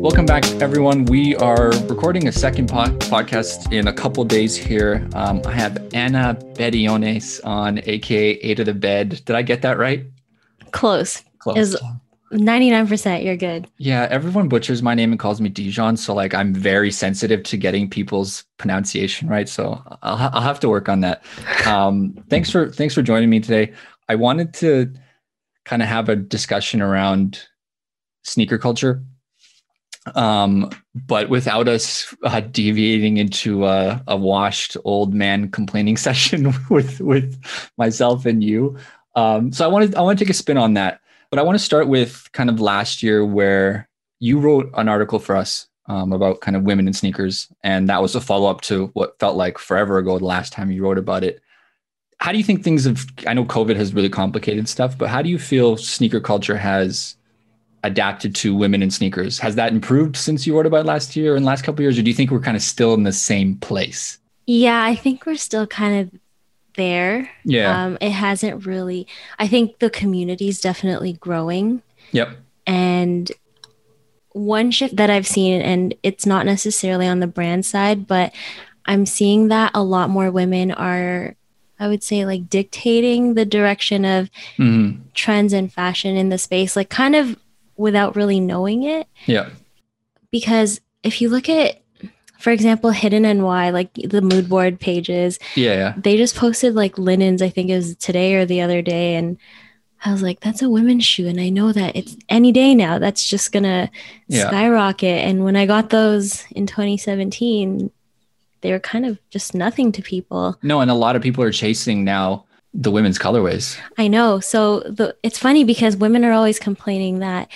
Welcome back, everyone. We are recording a second po- podcast in a couple days here. Um, I have Anna Bediones on, aka A to the Bed. Did I get that right? Close. Close. Is 99%. You're good. Yeah, everyone butchers my name and calls me Dijon. So, like, I'm very sensitive to getting people's pronunciation right. So, I'll, ha- I'll have to work on that. Um, thanks for thanks for joining me today. I wanted to kind of have a discussion around sneaker culture um, but without us uh, deviating into a, a, washed old man complaining session with with myself and you. Um, so I wanted I want to take a spin on that, but I want to start with kind of last year where you wrote an article for us um, about kind of women in sneakers, and that was a follow up to what felt like forever ago the last time you wrote about it. How do you think things have? I know COVID has really complicated stuff, but how do you feel sneaker culture has adapted to women in sneakers. Has that improved since you wrote about last year and last couple years, or do you think we're kind of still in the same place? Yeah, I think we're still kind of there. Yeah. Um, it hasn't really, I think the community is definitely growing. Yep. And one shift that I've seen, and it's not necessarily on the brand side, but I'm seeing that a lot more women are, I would say, like dictating the direction of mm-hmm. trends and fashion in the space, like kind of without really knowing it. Yeah. Because if you look at, for example, Hidden NY, like the mood board pages, yeah, yeah, they just posted like linens, I think it was today or the other day. And I was like, that's a women's shoe. And I know that it's any day now, that's just going to yeah. skyrocket. And when I got those in 2017, they were kind of just nothing to people. No, and a lot of people are chasing now the women's colorways. I know. So the it's funny because women are always complaining that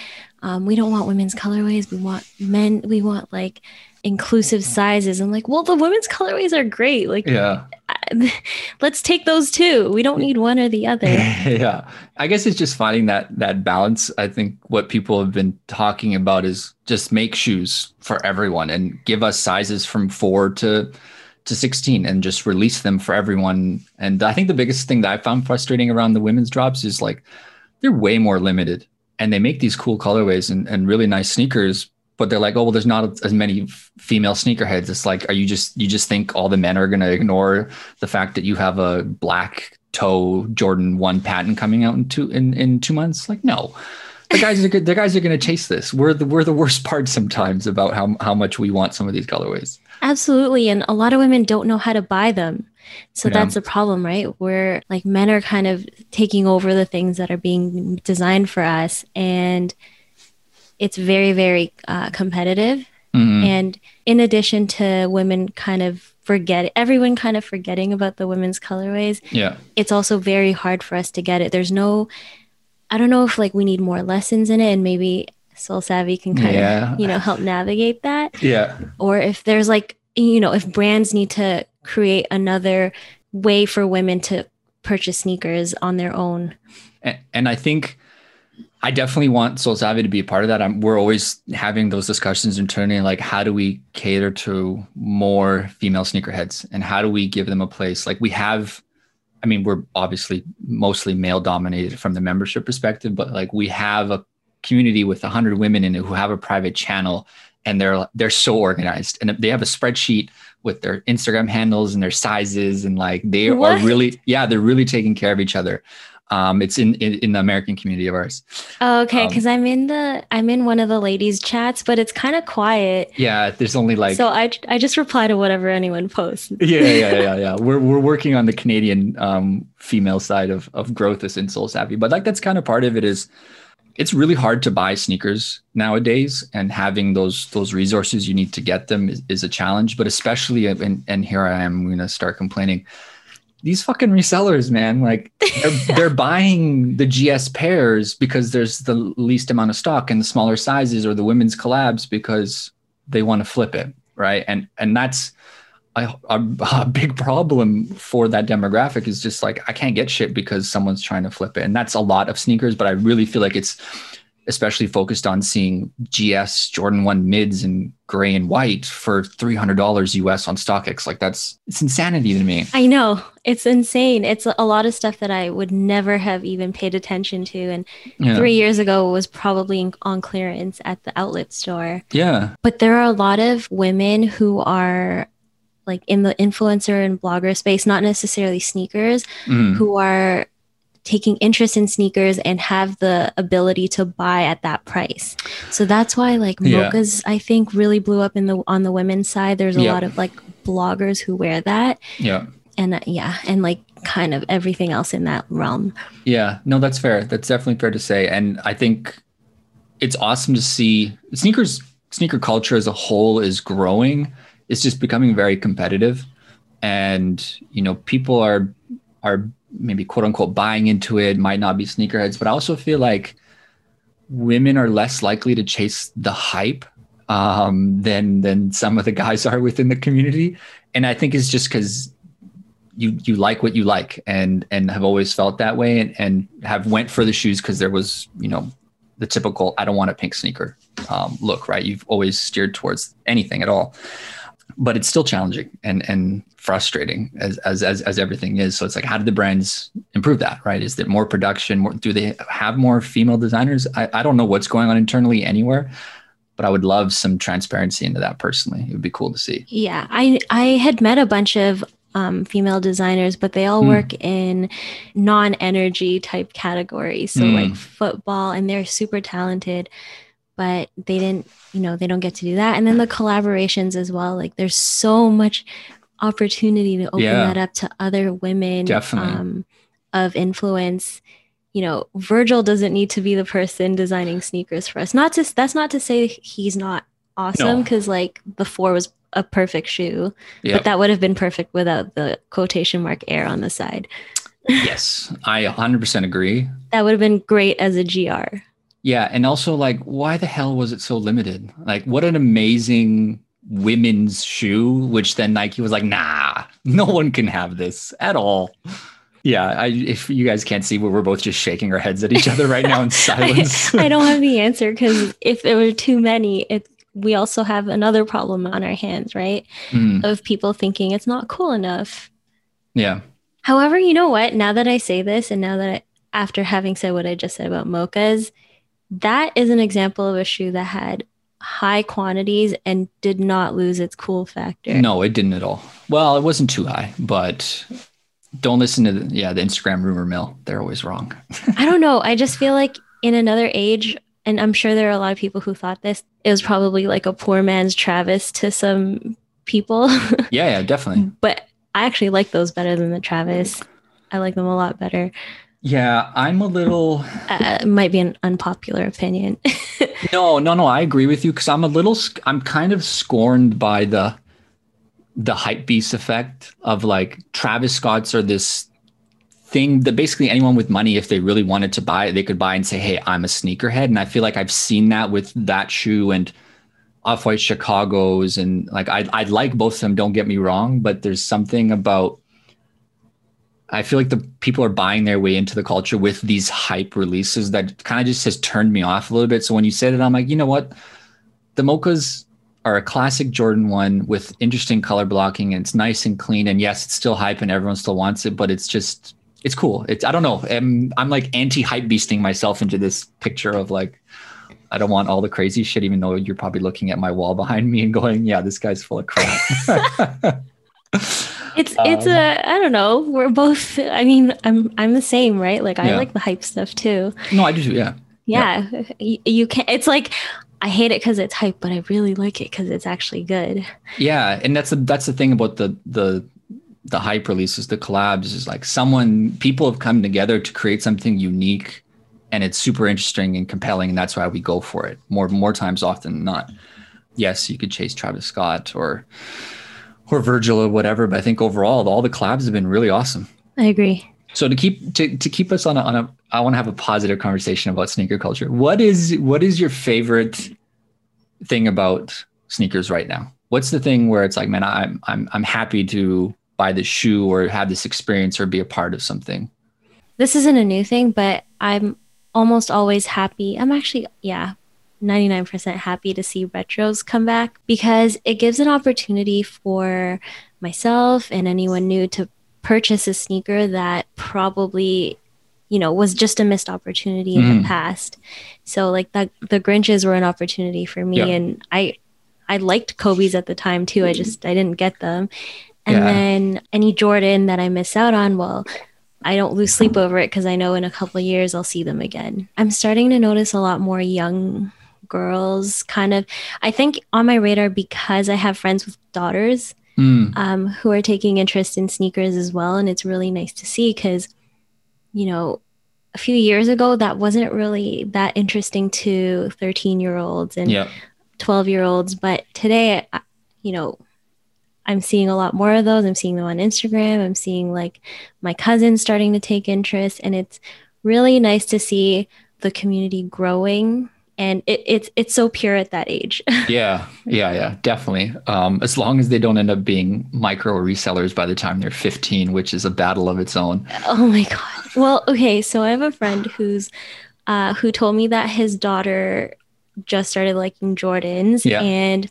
um, we don't want women's colorways. We want men. We want like inclusive mm-hmm. sizes. I'm like, well, the women's colorways are great. Like, yeah, let's take those too. We don't need one or the other. yeah, I guess it's just finding that that balance. I think what people have been talking about is just make shoes for everyone and give us sizes from four to to 16 and just release them for everyone. And I think the biggest thing that I found frustrating around the women's drops is like they're way more limited and they make these cool colorways and, and really nice sneakers but they're like, oh well, there's not as many female sneakerheads. It's like, are you just you just think all the men are gonna ignore the fact that you have a black toe Jordan one patent coming out in two in, in two months? Like, no, the guys are good. The guys are gonna chase this. We're the we're the worst part sometimes about how how much we want some of these colorways. Absolutely. And a lot of women don't know how to buy them. So yeah. that's a problem, right? Where like men are kind of taking over the things that are being designed for us. And it's very, very uh, competitive. Mm-hmm. And in addition to women kind of forget everyone kind of forgetting about the women's colorways, yeah, it's also very hard for us to get it. There's no, I don't know if like we need more lessons in it, and maybe Sole Savy can kind yeah. of you know help navigate that. Yeah. Or if there's like you know if brands need to create another way for women to purchase sneakers on their own. And, and I think I definitely want Sole Savy to be a part of that. I'm, we're always having those discussions internally, like how do we cater to more female sneakerheads and how do we give them a place? Like we have, I mean, we're obviously mostly male dominated from the membership perspective, but like we have a community with 100 women in it who have a private channel and they're they're so organized and they have a spreadsheet with their Instagram handles and their sizes and like they what? are really yeah they're really taking care of each other. Um, it's in, in, in the American community of ours. Oh, okay, because um, I'm in the I'm in one of the ladies chats, but it's kind of quiet. Yeah, there's only like so I I just reply to whatever anyone posts. yeah, yeah, yeah, yeah. We're we're working on the Canadian um, female side of of growth in Sole Savy, but like that's kind of part of it is it's really hard to buy sneakers nowadays and having those those resources you need to get them is, is a challenge but especially and, and here i am i'm going to start complaining these fucking resellers man like they're, they're, buying the gs pairs because there's the least amount of stock and the smaller sizes or the women's collabs because they want to flip it right and and that's a, a, a, big problem for that demographic is just like I can't get shit because someone's trying to flip it, and that's a lot of sneakers. But I really feel like it's especially focused on seeing GS Jordan 1 mids and gray and white for $300 US on StockX. Like that's it's insanity to me. I know. It's insane. It's a lot of stuff that I would never have even paid attention to and yeah. 3 years ago was probably on clearance at the outlet store. Yeah. But there are a lot of women who are like in the influencer and blogger space, not necessarily sneakers, mm. who are taking interest in sneakers and have the ability to buy at that price. So that's why like mochas yeah. I think really blew up in the on the women's side. There's a lot of like bloggers who wear that. Yeah. And uh, yeah, and like kind of everything else in that realm. Yeah. No, that's fair. That's definitely fair to say and I think it's awesome to see sneakers sneaker culture as a whole is growing. It's just becoming very competitive and you know people are are maybe quote unquote buying into it might not be sneakerheads but i also feel like women are less likely to chase the hype um, than than some of the guys are within the community. And i think it's just because you you like what you like and and have always felt that way and, and have went for the shoes because there was you know the typical i don't want a pink sneaker um, look right? You've always steered towards anything at all but it's still challenging and and frustrating as, as as as everything is. So it's like, how do the brands improve that? Right? Is there more production? More, do they have more female designers? I, I don't know what's going on internally anywhere, but I would love some transparency into that personally. It would be cool to see. Yeah, I I had met a bunch of um, female designers, but they all mm. work in non-energy type categories. So mm. like football, and they're super talented but they didn't you know they don't get to do that and then the collaborations as well like there's so much opportunity to open yeah. that up to other women. Um, of influence you know virgil doesn't need to be the person designing sneakers for us not to that's not to say he's not awesome because no. like four was a perfect shoe yep. but that would have been perfect without the quotation mark air on the side yes i 100% agree that would have been great as a gr yeah, and also like why the hell was it so limited? Like what an amazing women's shoe which then Nike was like, "Nah, no one can have this at all." Yeah, I, if you guys can't see, we're both just shaking our heads at each other right now in silence. I, I don't have the answer because if there were too many, it we also have another problem on our hands, right? Mm. Of people thinking it's not cool enough. Yeah. However, you know what? Now that I say this, and now that I, after having said what I just said about mochas, that is an example of a shoe that had high quantities and did not lose its cool factor. No, it didn't at all. Well, it wasn't too high, but don't listen to the, yeah the Instagram rumor mill. They're always wrong. I don't know. I just feel like in another age, and I'm sure there are a lot of people who thought this. It was probably like a poor man's Travis to some people. yeah, yeah, definitely. but I actually like those better than the Travis. I like them a lot better. Yeah, I'm a little. Uh, might be an unpopular opinion. no, no, no. I agree with you because I'm a little. I'm kind of scorned by the the hype beast effect of like Travis Scott's or this thing that basically anyone with money, if they really wanted to buy it, they could buy and say, "Hey, I'm a sneakerhead." And I feel like I've seen that with that shoe and Off White Chicago's, and like I I like both of them. Don't get me wrong, but there's something about I feel like the people are buying their way into the culture with these hype releases that kind of just has turned me off a little bit. So when you say that, I'm like, you know what? The mochas are a classic Jordan one with interesting color blocking and it's nice and clean. And yes, it's still hype and everyone still wants it, but it's just it's cool. It's I don't know. I'm I'm like anti hype beasting myself into this picture of like I don't want all the crazy shit, even though you're probably looking at my wall behind me and going, yeah, this guy's full of crap. It's um, it's a I don't know. We're both. I mean, I'm I'm the same, right? Like I yeah. like the hype stuff too. No, I do too. Yeah. Yeah, yeah. You, you can. It's like I hate it because it's hype, but I really like it because it's actually good. Yeah, and that's the that's the thing about the the the hype releases, the collabs is like someone people have come together to create something unique, and it's super interesting and compelling, and that's why we go for it more more times often than not. Yes, you could chase Travis Scott or or Virgil or whatever. But I think overall, all the collabs have been really awesome. I agree. So to keep to, to keep us on a, on a I want to have a positive conversation about sneaker culture. What is what is your favorite thing about sneakers right now? What's the thing where it's like, man, I'm I'm I'm happy to buy this shoe or have this experience or be a part of something? This isn't a new thing, but I'm almost always happy. I'm actually, yeah, 99% happy to see retros come back because it gives an opportunity for myself and anyone new to purchase a sneaker that probably you know was just a missed opportunity in mm. the mm-hmm. past so like that the grinches were an opportunity for me yeah. and i i liked kobe's at the time too i just i didn't get them and yeah. then any jordan that i miss out on well i don't lose sleep over it because i know in a couple of years i'll see them again i'm starting to notice a lot more young girls kind of i think on my radar because i have friends with daughters mm. um, who are taking interest in sneakers as well and it's really nice to see because you know, a few years ago, that wasn't really that interesting to 13 year olds and 12 year olds. But today, you know, I'm seeing a lot more of those. I'm seeing them on Instagram. I'm seeing like my cousins starting to take interest. And it's really nice to see the community growing and it, it's it's so pure at that age. yeah, yeah, yeah, definitely. Um, as long as they don't end up being micro resellers by the time they're 15, which is a battle of its own. Oh my god. Well, okay, so I have a friend who's uh, who told me that his daughter just started liking Jordans, yeah. and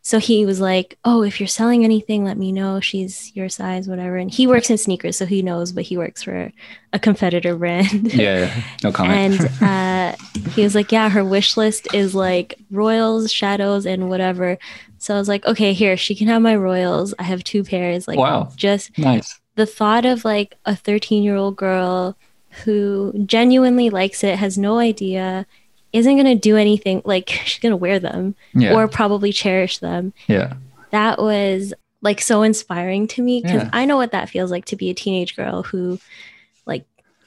so he was like, "Oh, if you're selling anything, let me know. She's your size, whatever." And he works in sneakers, so he knows, but he works for a competitor brand. yeah, no comment. and uh, he was like, "Yeah, her wish list is like Royals, Shadows, and whatever." So I was like, "Okay, here, she can have my Royals. I have two pairs. Like, wow, just nice." The thought of like a 13 year old girl who genuinely likes it, has no idea isn't going to do anything like she's going to wear them yeah. or probably cherish them. Yeah. That was like so inspiring to me because yeah. I know what that feels like to be a teenage girl who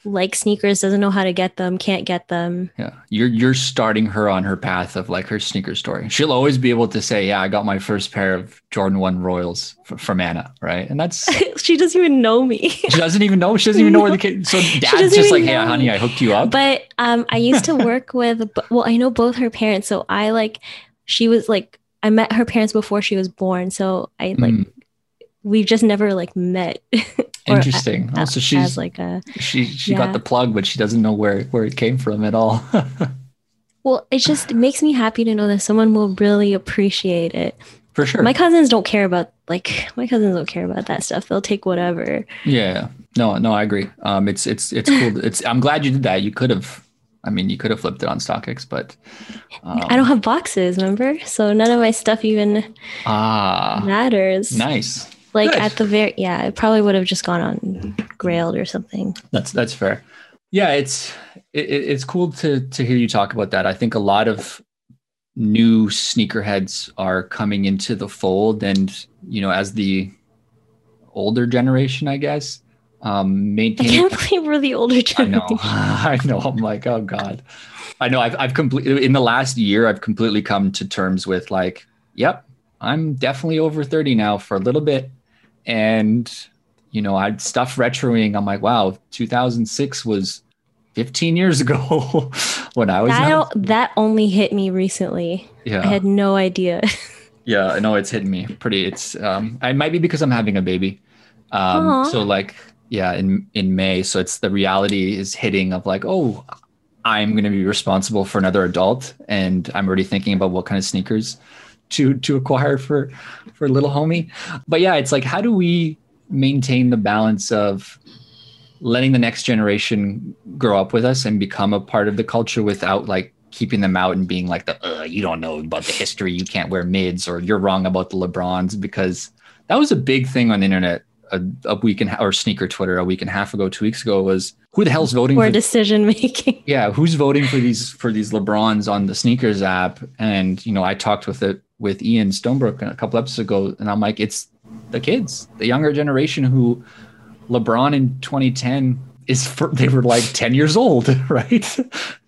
like sneakers, doesn't know how to get them, can't get them. Yeah. You're you're starting her on her path of like her sneaker story. She'll always be able to say, "Yeah, I got my first pair of Jordan 1 Royals f- from Anna," right? And that's She doesn't even know me. she doesn't even know. She doesn't even know where the kid So dad's just like, "Hey, honey, I hooked you up." But um I used to work with well, I know both her parents, so I like she was like I met her parents before she was born, so I like mm. We've just never like met Interesting. also, oh, she's like a she she yeah. got the plug, but she doesn't know where where it came from at all. well, it just makes me happy to know that someone will really appreciate it. For sure. My cousins don't care about like my cousins don't care about that stuff. They'll take whatever. Yeah. No, no, I agree. Um, it's it's it's cool. it's I'm glad you did that. You could have I mean, you could have flipped it on StockX, but um, I don't have boxes, remember? So none of my stuff even ah, matters. Nice. Like at the very yeah, it probably would have just gone on Grailed or something. That's that's fair. Yeah, it's it, it's cool to to hear you talk about that. I think a lot of new sneakerheads are coming into the fold, and you know, as the older generation, I guess, um, maintaining. I can't believe we're the older generation. I know. I know. I'm like, oh god. I know. I've I've completely in the last year, I've completely come to terms with like, yep, I'm definitely over 30 now for a little bit and you know i'd stuff retroing. I'm like wow 2006 was 15 years ago when i was that, that only hit me recently. Yeah. i had no idea. Yeah i know it's hitting me pretty it's um it might be because i'm having a baby. Um Aww. so like yeah in in may. So it's the reality is hitting of like oh i'm going to be responsible for another adult and i'm already thinking about what kind of sneakers to to acquire for for little homie. But yeah, it's like how do we maintain the balance of letting the next generation grow up with us and become a part of the culture without like keeping them out and being like the you don't know about the history you can't wear mids or you're wrong about the lebrons because that was a big thing on the internet a, a week and or sneaker twitter a week and a half ago two weeks ago was who the hell's voting for, for decision making yeah who's voting for these for these lebrons on the sneakers app and you know i talked with it with Ian Stonebrook a couple episodes ago, and I'm like, it's the kids, the younger generation who LeBron in 2010 is for, they were like 10 years old, right?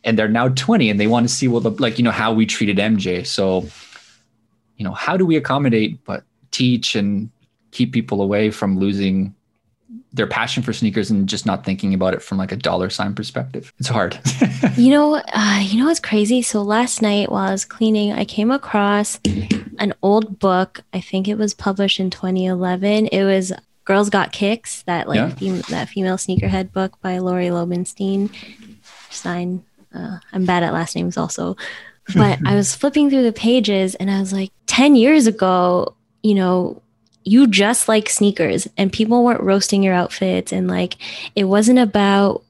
and they're now 20 and they want to see what the, like, you know, how we treated MJ. So, you know, how do we accommodate, but teach and keep people away from losing their passion for sneakers and just not thinking about it from like a dollar sign perspective. It's hard. you know, uh, you know what's crazy? So last night while I was cleaning, I came across an old book. I think it was published in 2011. It was Girls Got Kicks, that like yeah. fem- that female sneakerhead book by Laurie Lobenstein. Stein. Uh, I'm bad at last names also. But I was flipping through the pages and I was like, 10 years ago, you know, you just like sneakers and people weren't roasting your outfits and like it wasn't about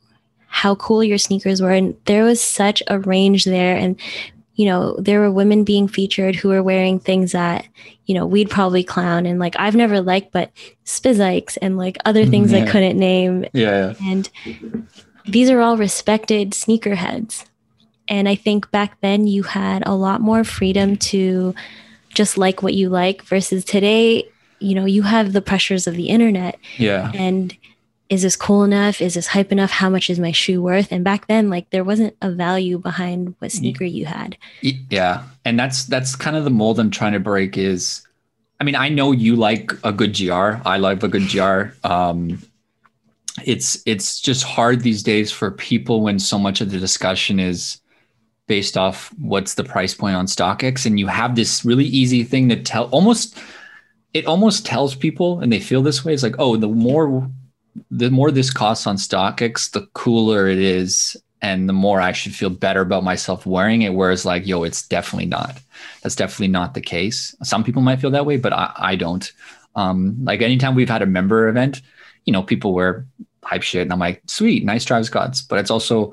how cool your sneakers were and there was such a range there and you know there were women being featured who were wearing things that you know we'd probably clown and like i've never liked but spizikes and like other things mm-hmm. yeah. i couldn't name. Yeah, yeah. And these are all respected sneakerheads. And i think back then you had a lot more freedom to just like what you like versus today you know you have the pressures of the internet. Yeah. And is this cool enough? Is this hype enough? How much is my shoe worth? And back then like there wasn't a value behind what sneaker you had. yeah. And that's that's kind of the mold i'm trying to break is i mean i know you like a good gr i love a good gr um it's it's just hard these days for people when so much of the discussion is based off what's the price point on StockX, and you have this really easy thing to tell almost it almost tells people and they feel this way it's like oh the more the more this costs on StockX the cooler it is and the more I should feel better about myself wearing it whereas like yo it's definitely not. That's definitely not the case. Some people might feel that way but I, I don't. Um like anytime we've had a member event you know people wear hype shit and I'm like sweet nice Travis Scotts but it's also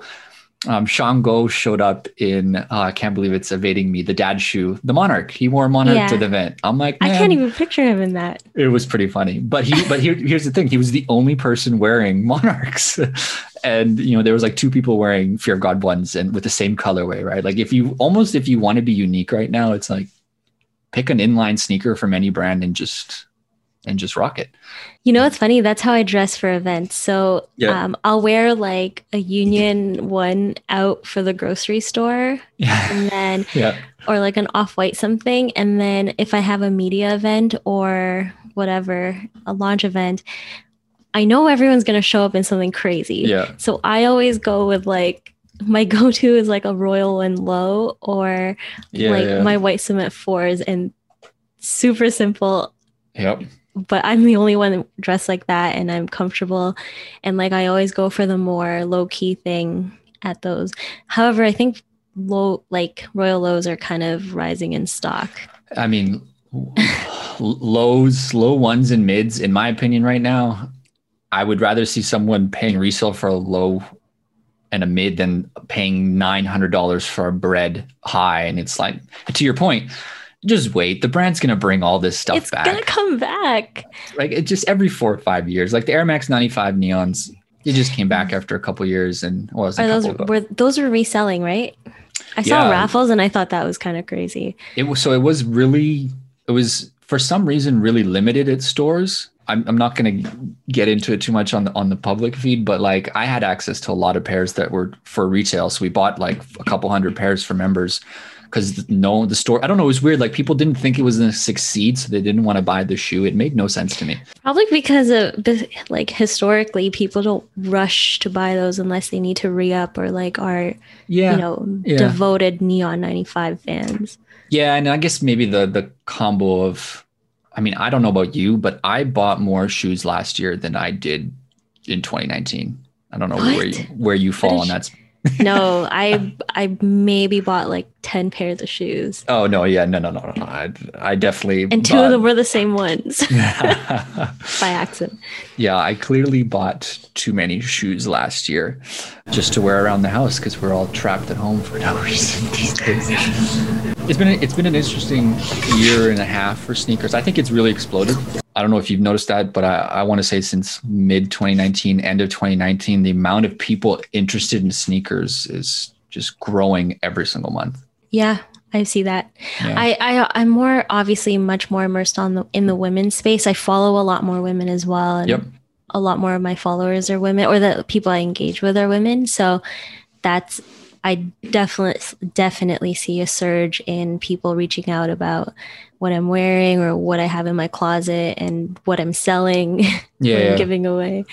um, Sean Go showed up in uh, I can't believe it's evading me the dad shoe the Monarch. He wore a Monarch yeah. to the event. I'm like I can't even picture him in that. It was pretty funny. But he but here, here's the thing. He was the only person wearing Monarchs. And you know there was like two people wearing Fear of God ones and with the same colorway right? Like if you almost if you want to be unique right now it's like pick an inline sneaker from any brand and just and just rock it. You know, it's funny. That's how I dress for events. So yeah. um, I'll wear like a Union one out for the grocery store, yeah. and then yeah. or like an off white something. And then if I have a media event or whatever, a launch event, I know everyone's gonna show up in something crazy. Yeah. So I always go with like my go-to is like a royal and low or yeah, like my white cement fours and super simple. Yep but I'm the only one dressed like that and I'm comfortable. And like I always go for the more low key thing at those. However, I think low like royal lows are kind of rising in stock. I mean lows, low ones and mids, in my opinion, right now, I would rather see someone paying resale for a low and a mid than paying nine hundred dollars for a bread high. And it's like to your point, just wait. The brand's gonna bring all this stuff it's back. It's gonna come back. Like it just every four or five years. Like the Air Max 95 neons, it just came back after a couple years and well, Are those were those were reselling, right? I saw yeah. raffles and I thought that was kind of crazy. It was so it was really it was for some reason really limited at stores. I'm, I'm not going to get into it too much on the on the public feed, but like I had access to a lot of pairs that were for retail, so we bought like a couple hundred pairs for members because no, the store, I don't know, it was weird. Like people didn't think it was going to succeed. So they didn't want to buy the shoe. It made no sense to me. Probably because of like historically, people don't rush to buy those unless they need to re up or like are, yeah, you know, yeah. devoted Neon 95 fans. Yeah. And I guess maybe the, the combo of, I mean, I don't know about you, but I bought more shoes last year than I did in 2019. I don't know what? where you, where you fall on that no, I I maybe bought like ten pairs of shoes. Oh no, yeah, no, no, no, no. no. I, I definitely and two bought... of them were the same ones Yeah. by accident. Yeah, I clearly bought too many shoes last year just to wear around the house because we're all trapped at home for no reason these days. It's been it's been an interesting year and a half for sneakers. I think it's really exploded. I don't know if you've noticed that, but I, I want to say since mid 2019, end of 2019, the amount of people interested in sneakers is just growing every single month. Yeah, I see that. Yeah. I, I I'm more obviously much more immersed on the in the women's space. I follow a lot more women as well, and yep. a lot more of my followers are women, or the people I engage with are women. So that's I definitely definitely see a surge in people reaching out about what I'm wearing or what I have in my closet and what I'm selling, yeah, yeah. giving away.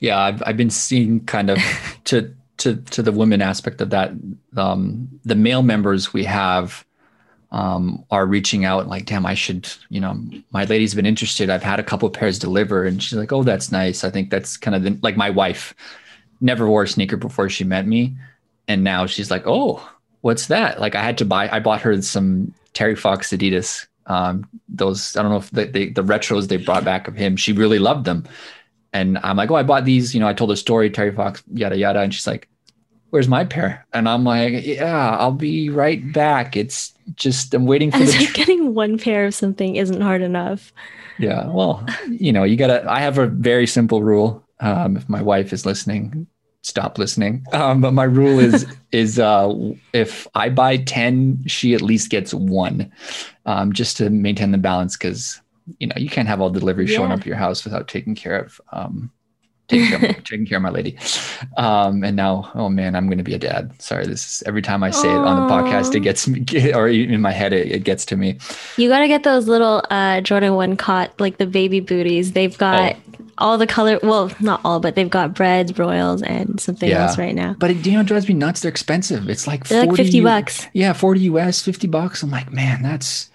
Yeah, I've I've been seeing kind of to to to the women aspect of that. Um, the male members we have um, are reaching out like, damn, I should, you know, my lady's been interested. I've had a couple pairs deliver, and she's like, oh, that's nice. I think that's kind of the, like my wife never wore a sneaker before she met me and now she's like, "Oh, what's that?" Like I had to buy. I bought her some Terry Fox Adidas. Um, those I don't know if the, the the retros they brought back of him. She really loved them, and I'm like, "Oh, I bought these." You know, I told her story, Terry Fox, yada yada, and she's like, "Where's my pair?" And I'm like, "Yeah, I'll be right back. It's just I'm waiting for I the." like getting one pair of something isn't hard enough. Yeah, well, you know, you gotta. I have a very simple rule. Um, if my wife is listening, stop listening. Um, but my rule is is uh, if I buy ten, she at least gets one, um, just to maintain the balance. Because you know you can't have all deliveries showing up at your house without taking care of um, taking care of, taking care of my lady. Um, and now, oh man, I'm going to be a dad. Sorry, this is every time I say it on the podcast, it gets me, or in my head, it, it gets to me. You gotta get those little uh, Jordan One caught, like the baby booties. They've got Oh. all the color. Well, not all, but they've got breads, royals, and something Yeah. else right now. But it, you know, it drives me nuts. They're expensive. It's like They're like fifty bucks. Yeah, 40 US, 50 bucks. I'm like, man, that's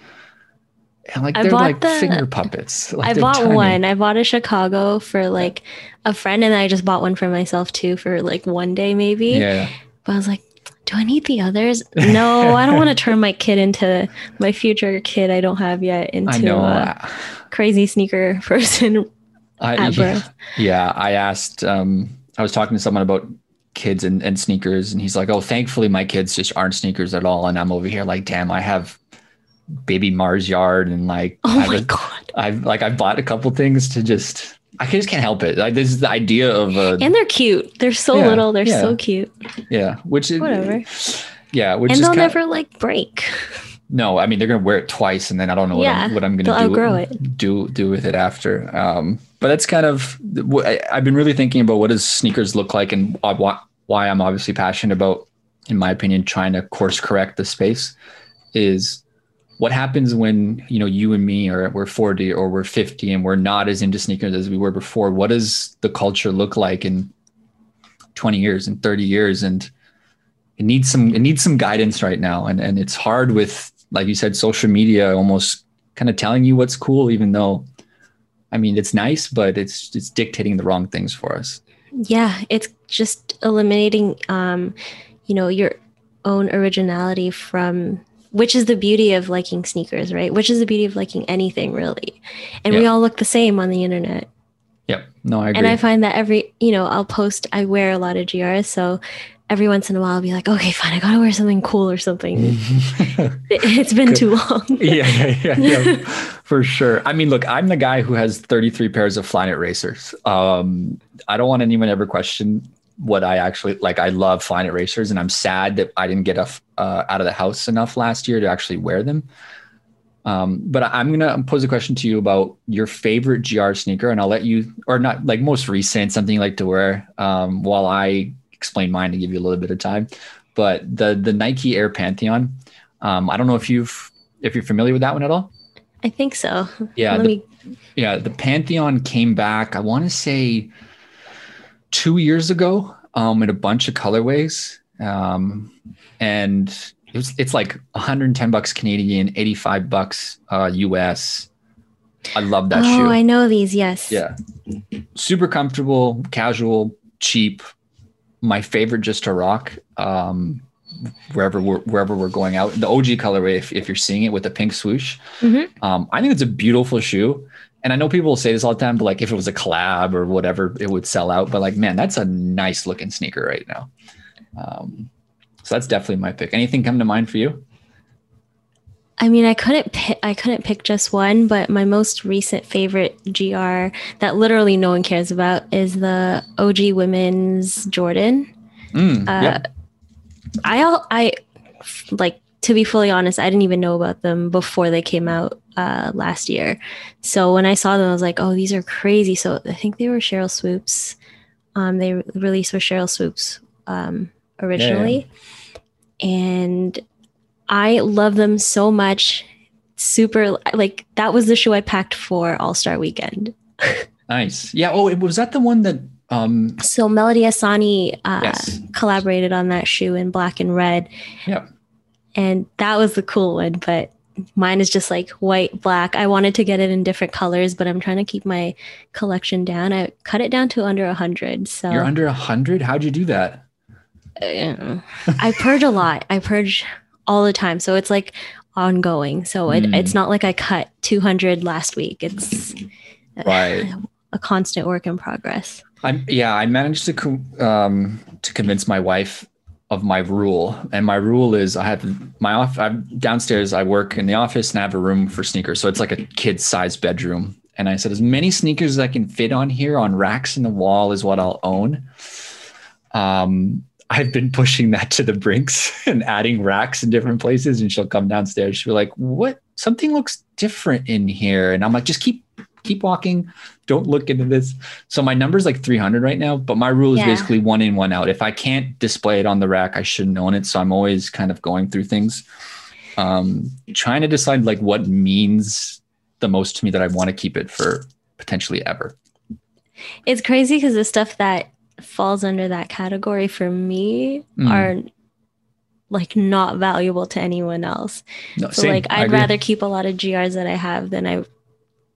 and like I they're like the- finger puppets. Like I bought tiny. one. I bought a Chicago for like a friend, and I just bought one for myself too for like one day maybe. Yeah. But I was like, do I need the others? No, I don't want to turn my kid into my future kid I don't have yet into a crazy sneaker person. I, yeah, yeah, I asked um I was talking to someone about kids and, and sneakers and he's like, Oh, thankfully my kids just aren't sneakers at all. And I'm over here like, damn, I have baby Mars yard and like Oh I've my god! I've like I've bought a couple things to just I just can't help it. Like this is the idea of a And they're cute. They're so Yeah, little. They're yeah. so cute, yeah, which is Whatever. Yeah, which and is they'll kind never like break. No, I mean they're gonna wear it twice, and then I don't know what, I'm, what I'm gonna do outgrow it. do do with it after. Um, but that's kind of I've been really thinking about what does sneakers look like, and why, why I'm obviously passionate about, in my opinion, trying to course correct the space is what happens when you know you and me are we're 40 or we're 50 and we're not as into sneakers as we were before. What does the culture look like in 20 years and 30 years and it needs some it needs some guidance right now and and it's hard with like you said social media almost kind of telling you what's cool even though i mean it's nice but it's it's dictating the wrong things for us Yeah, it's just eliminating, um, you know, your own originality from which is the beauty of liking sneakers, right? Which is the beauty of liking anything, really. And we all look the same on the internet. yep no i agree And I find that every, you know, I'll post, I wear a lot of GRs. So every once in a while, I'll be like, okay, fine, I gotta wear something cool or something. It- it's been too long. yeah, yeah, yeah, yeah, for sure. I mean, look, I'm the guy who has 33 pairs of Flyknit racers. Um, I don't want anyone to ever question what I actually like. I love Flyknit racers, and I'm sad that I didn't get a, uh, out of the house enough last year to actually wear them. Um, but I'm gonna pose a question to you about your favorite GR sneaker, and I'll let you, or not like most recent, something you like to wear, um, while I explain mine to give you a little bit of time. But the the Nike Air Pantheon, um, I don't know if you've if you're familiar with that one at all. I think so. Yeah, the, me, yeah, the Pantheon came back. I want to say two years ago, um, in a bunch of colorways, um, and it was, it's like 110 bucks Canadian, 85 bucks uh, US. I love that oh, shoe. Oh, I know these. Yes. Yeah. Super comfortable, casual, cheap. My favorite just to rock. Um, wherever we're wherever we're going out. The OG colorway, if, if you're seeing it with the pink swoosh. Mhm. Um, I think it's a beautiful shoe. And I know people will say this all the time, but like if it was a collab or whatever, it would sell out. But like, man, that's a nice looking sneaker right now. Um, so that's definitely my pick. Anything come to mind for you? I mean, I couldn't pick, I couldn't pick just one, but my most recent favorite GR that literally no one cares about is the OG Women's Jordan. Mm, Uh, yep. I I like to be fully honest, I didn't even know about them before they came out uh, last year. So when I saw them, I was like, "Oh, these are crazy!" So I think they were Sheryl Swoopes. Um, they re- released with Sheryl Swoopes um, originally, and I love them so much. Super like that was the shoe I packed for All Star Weekend. Nice. Yeah. Oh, it was that the one that um So Melody Ehsani uh, Yes. collaborated on that shoe in black and red. Yep. And that was the cool one, but mine is just like white, black. I wanted to get it in different colors, but I'm trying to keep my collection down. I cut it down to under a hundred. So you're under a hundred? How'd you do that? uh, I purge a lot. I purge all the time. So it's like ongoing. So it, mm. it's not like I cut 200 last week. It's right. a constant work in progress. I'm yeah. I managed to um, to convince my wife of my rule, and my rule is I have my off. I'm downstairs. I work in the office and I have a room for sneakers. So it's like a kid's size bedroom. And I said, as many sneakers as I can fit on here on racks in the wall is what I'll own. Um, I've been pushing that to the brinks and adding racks in different places. And she'll come downstairs. She'll be like, what? Something looks different in here. And I'm like, just keep, keep walking. Don't look into this. So my number is like 300 right now, but my rule is yeah. basically one in, one out. If I can't display it on the rack, I shouldn't own it. So I'm always kind of going through things, um, trying to decide like what means the most to me that I want to keep it for potentially ever. It's crazy because the stuff that falls under that category for me mm. are like not valuable to anyone else. No, so same. like I'd rather keep a lot of GRs that I have than I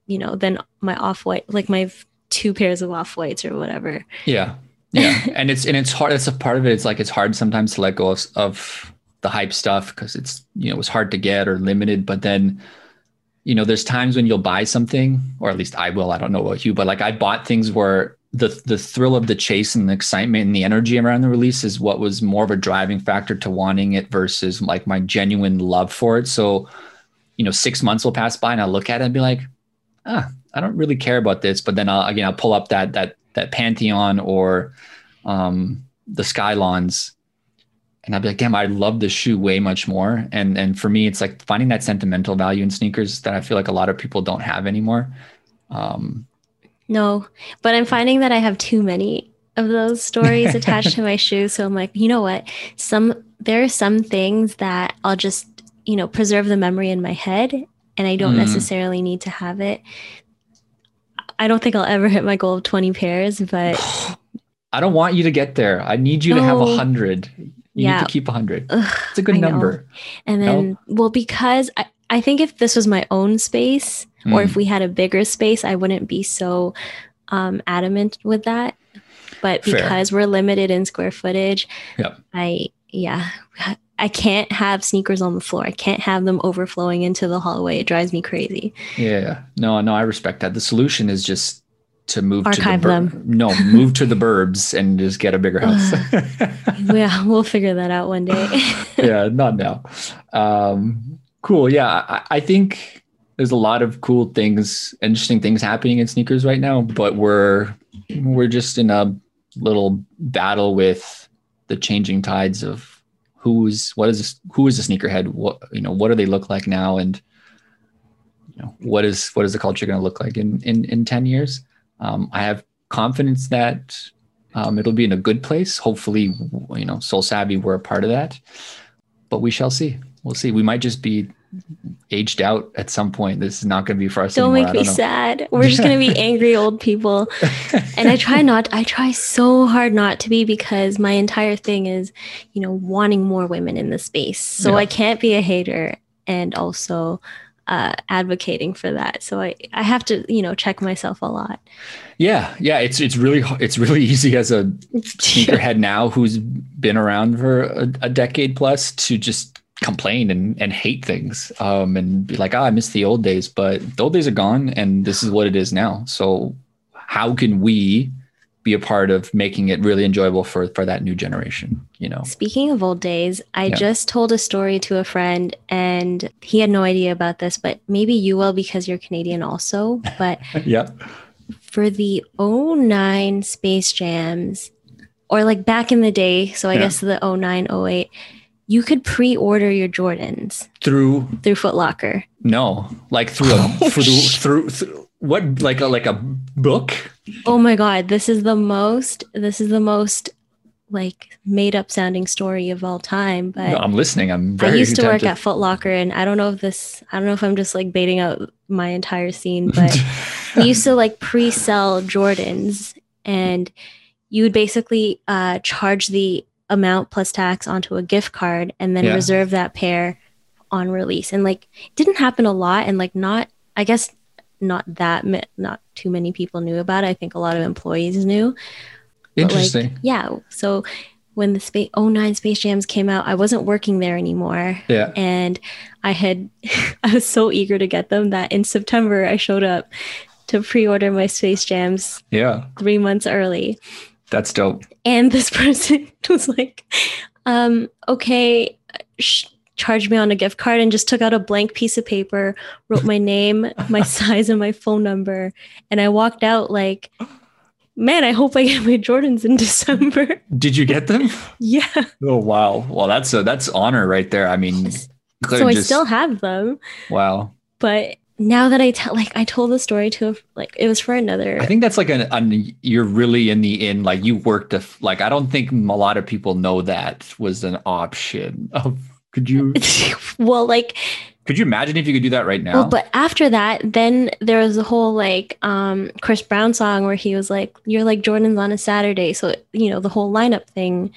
you know, than my off white like my two pairs of off whites or whatever. Yeah. Yeah. and it's and it's hard it's a part of it. It's like it's hard sometimes to let go of, of the hype stuff because it's you know it was hard to get or limited, but then you know, there's times when you'll buy something, or at least I will. I don't know about you, but like I bought things where the the thrill of the chase and the excitement and the energy around the release is what was more of a driving factor to wanting it versus like my genuine love for it. So, you know, six months will pass by and I'll look at it and be like, ah, I don't really care about this. But then I'll again I'll pull up that that that Pantheon or um the Skylons and I'll be like, damn, I love this shoe way much more. And and for me, it's like finding that sentimental value in sneakers that I feel like a lot of people don't have anymore. Um, no, but I'm finding that I have too many of those stories attached to my shoes. So I'm like, you know what? Some there are some things that I'll just you know preserve the memory in my head, and I don't mm. necessarily need to have it. I don't think I'll ever hit my goal of 20 pairs, but I don't want you to get there. I need you no. to have a hundred. You yeah. need to keep 100. Ugh, it's a good number. And then, well, because I, I think if this was my own space mm. or if hmm. we had a bigger space, I wouldn't be so um, adamant with that. But because Fair. we're limited in square footage, yep. I, yeah, I can't have sneakers on the floor. I can't have them overflowing into the hallway. It drives me crazy. Yeah. No, no, I respect that. The solution is just to move archive to the bur- them. No, move to the burbs and just get a bigger house. yeah, we'll figure that out one day. yeah, not now. Um, cool. Yeah, I, I, think there's a lot of cool things, interesting things happening in sneakers right now, but we're we're just in a little battle with the changing tides of who's what is who is a sneakerhead? What you know, what do they look like now, and you know, what is what is the culture going to look like in in in ten years? Um, I have confidence that um, it'll be in a good place. Hopefully, you know, Sole Savy, we're a part of that, but we shall see. We'll see. We might just be aged out at some point. This is not going to be for us. Don't anymore. make me sad. We're just going to be angry old people. and I try not, I try so hard not to be because my entire thing is, you know, wanting more women in the space. So yeah. I can't be a hater and also uh, advocating for that. So I, I have to, you know, check myself a lot. Yeah, yeah, it's it's really it's really easy as a sneakerhead now who's been around for a, a, decade plus to just complain and, and hate things um, and be like, oh, I miss the old days, but the old days are gone and this is what it is now. So how can we be a part of making it really enjoyable for for that new generation you know speaking of old days i yeah. just told a story to a friend and he had no idea about this but maybe you will because you're canadian also but yeah for the 09 space jams or like back in the day so i yeah. guess the 09 08 you could pre-order your jordans through? Through footlocker no. Like through a through, through, through what like a like a book? Oh my god this is the most this is the most like made up sounding story of all time but no, i'm listening. I'm i used to work at Foot Locker, and i don't know if this i don't know if i'm just like baiting out my entire scene but we used to like pre-sell jordans and you would basically uh, charge the amount plus tax onto a gift card and then yeah. reserve that pair on release and like it didn't happen a lot and like not i guess not that not too many people knew about it. I think a lot of employees knew. Interesting. Like, yeah. So when the space 09 Space Jams came out, I wasn't working there anymore. Yeah. And I had I was so eager to get them that in September I showed up to pre-order my Space Jams. Yeah. 3 months early. That's dope. And this person was like, um, okay, sh- charged me on a gift card and just took out a blank piece of paper, wrote my name, my size, and my phone number. And I walked out like, man, I hope I get my Jordans in December. Did you get them? yeah. Oh wow. Well, that's a that's honor right there. I mean, so I still have them. Wow. But now that I tell, like, I told the story to, a, like, it was for another. I think that's like an, an you're really in the in, like, you worked a, like, I don't think a lot of people know that was an option of could you? well, like. Could you imagine if you could do that right now? Well, but after that, then there was a whole like um, Chris Brown song where he was like, "You're like Jordans on a Saturday," so you know the whole lineup thing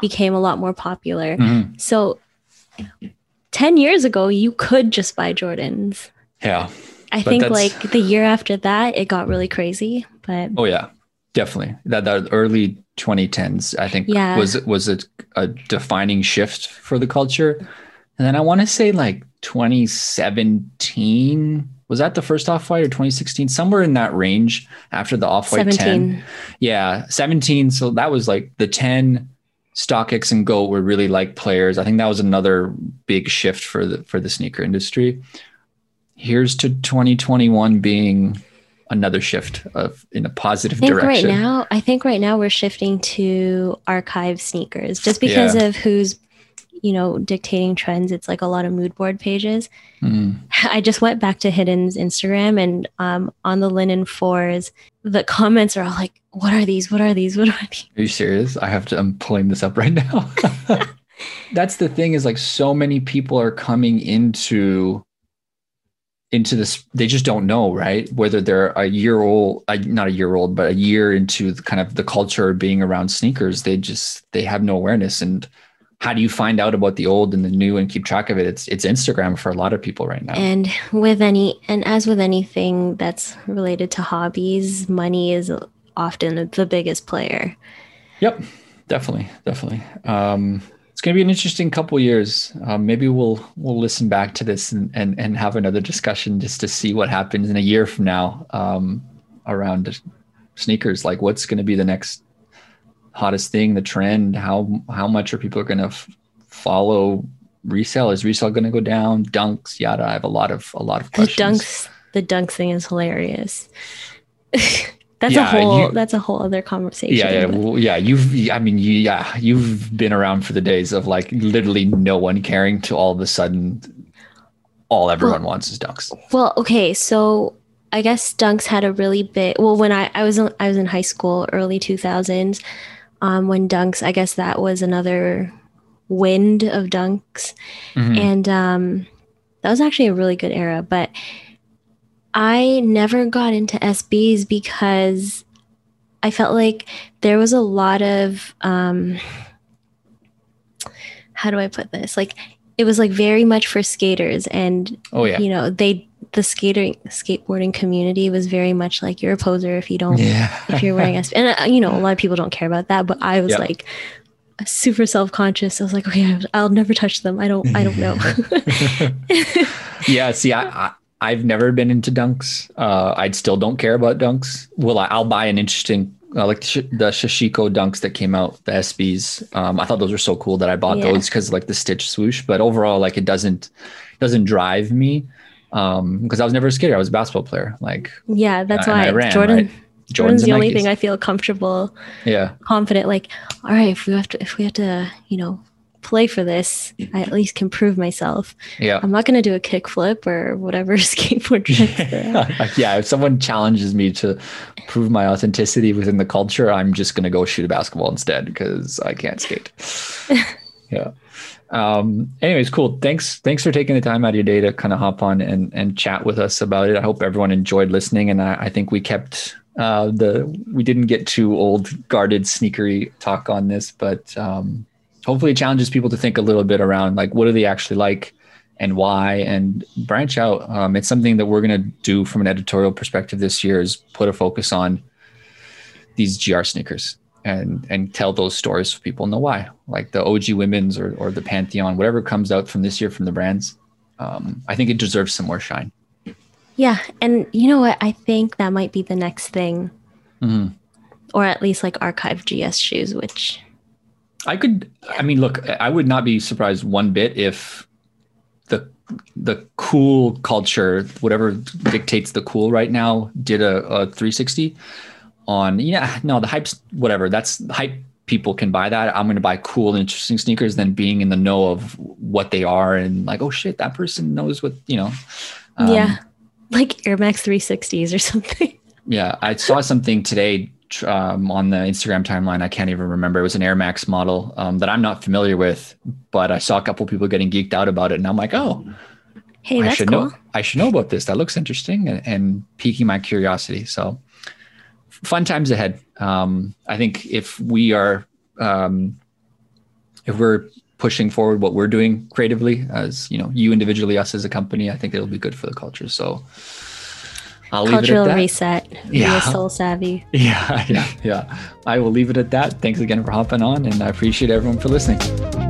became a lot more popular. Mm-hmm. So, ten years ago, you could just buy Jordans. Yeah, I think like the year after that, it got really crazy. But oh yeah, definitely that that early 2010s i think yeah. was was a, a defining shift for the culture and then i want to say like 2017 was that the first off white or 2016 somewhere in that range after the off white 10 yeah 17 so that was like the 10 StockX and Goat were really like players. I think that was another big shift for the for the sneaker industry. Here's to 2021 being another shift of in a positive I think direction. Right now, I think right now we're shifting to archive sneakers just because yeah. of who's you know dictating trends. It's like a lot of mood board pages. Mm. I just went back to Hidden's Instagram and um, on the Linen Fours, the comments are all like, "What are these? What are these? What are these?" Are you serious? I have to. I'm pulling this up right now. That's the thing is like so many people are coming into into this they just don't know right? Whether they're a year old not a year old but a year into the kind of the culture of being around sneakers they just they have no awareness. And how do you find out about the old and the new and keep track of it? It's it's instagram for a lot of people right now. And with any and as with anything that's related to hobbies money is often the biggest player. Yep. Definitely. Definitely. Um it's going to be an interesting couple years. Um, maybe we'll we'll listen back to this and, and and have another discussion just to see what happens in a year from now um, around sneakers. Like, what's going to be the next hottest thing, the trend? How how much are people going to f- follow resale? Is resale going to go down? Dunks, yada. I have a lot of a lot of questions. The dunks, the dunks thing is hilarious. that's yeah, a whole you, that's a whole other conversation. Yeah, yeah, well, yeah. You've, I mean, you, yeah, you've been around for the days of like literally no one caring to all of a sudden, all everyone well, wants is dunks. Well, okay, so I guess dunks had a really big. Well, when I I was in, I was in high school, early two thousands, um, when dunks, I guess that was another wind of dunks, mm-hmm. and um, that was actually a really good era, but I never got into SBs because I felt like there was a lot of um, how do I put this? Like it was like very much for skaters and oh yeah. you know, they the skating skateboarding community was very much like you're a poser if you don't yeah. if you're wearing SB. And uh, you know, a lot of people don't care about that, but I was yep. like super self-conscious. I was like, okay, I'll never touch them. I don't I don't know. yeah, see I, I I've never been into dunks. Uh, I still don't care about dunks. Will I? I'll buy an interesting uh, like the, the Sashiko dunks that came out, the SBs. Um, I thought those were so cool that I bought yeah. those because like the stitch swoosh. But overall, like it doesn't doesn't drive me because um, I was never a skater. I was a basketball player. Like yeah, that's why ran, Jordan. Right? Jordan's, the only thing I feel comfortable, yeah, confident. Like, all right, if we have to, if we have to, you know, play for this, I at least can prove myself. Yeah. I'm not going to do a kickflip or whatever skateboard tricks. yeah. If someone challenges me to prove my authenticity within the culture, I'm just going to go shoot a basketball instead because I can't skate. yeah. Um, anyways, cool. Thanks. Thanks for taking the time out of your day to kind of hop on and, and chat with us about it. I hope everyone enjoyed listening. And I, I think we kept uh, the, we didn't get too old guarded sneakery talk on this, but, um, hopefully it challenges people to think a little bit around like what do they actually like and why and branch out um, it's something that we're going to do from an editorial perspective this year is put a focus on these gr sneakers and and tell those stories so people know why. Like the OG women's or or the Pantheon, whatever comes out from this year from the brands, um, I think it deserves some more shine. Yeah, and you know what? I think that might be the next thing, mm-hmm. or at least like archive GS shoes, which I could. I mean, look, I would not be surprised one bit if the the cool culture, whatever dictates the cool right now, did a, a 360 on. Yeah, no, the hype's whatever. That's hype. People can buy that. I'm going to buy cool, interesting sneakers. Than being in the know of what they are and like, oh shit, that person knows what you know. Um, yeah, like Air Max 360s or something. Yeah, I saw something today um, on the Instagram timeline. I can't even remember. It was an Air Max model um, that I'm not familiar with, but I saw a couple people getting geeked out about it, and I'm like, oh, hey, I should cool. know. I should know about this. That looks interesting, and, and piquing my curiosity. So, fun times ahead. Um, I think if we are, um, if we're pushing forward what we're doing creatively, as you know, you individually, us as a company, I think it'll be good for the culture. So I'll Cultural reset. Yeah. Sole Savy. Yeah, yeah, yeah. I will leave it at that. Thanks again for hopping on, and I appreciate everyone for listening.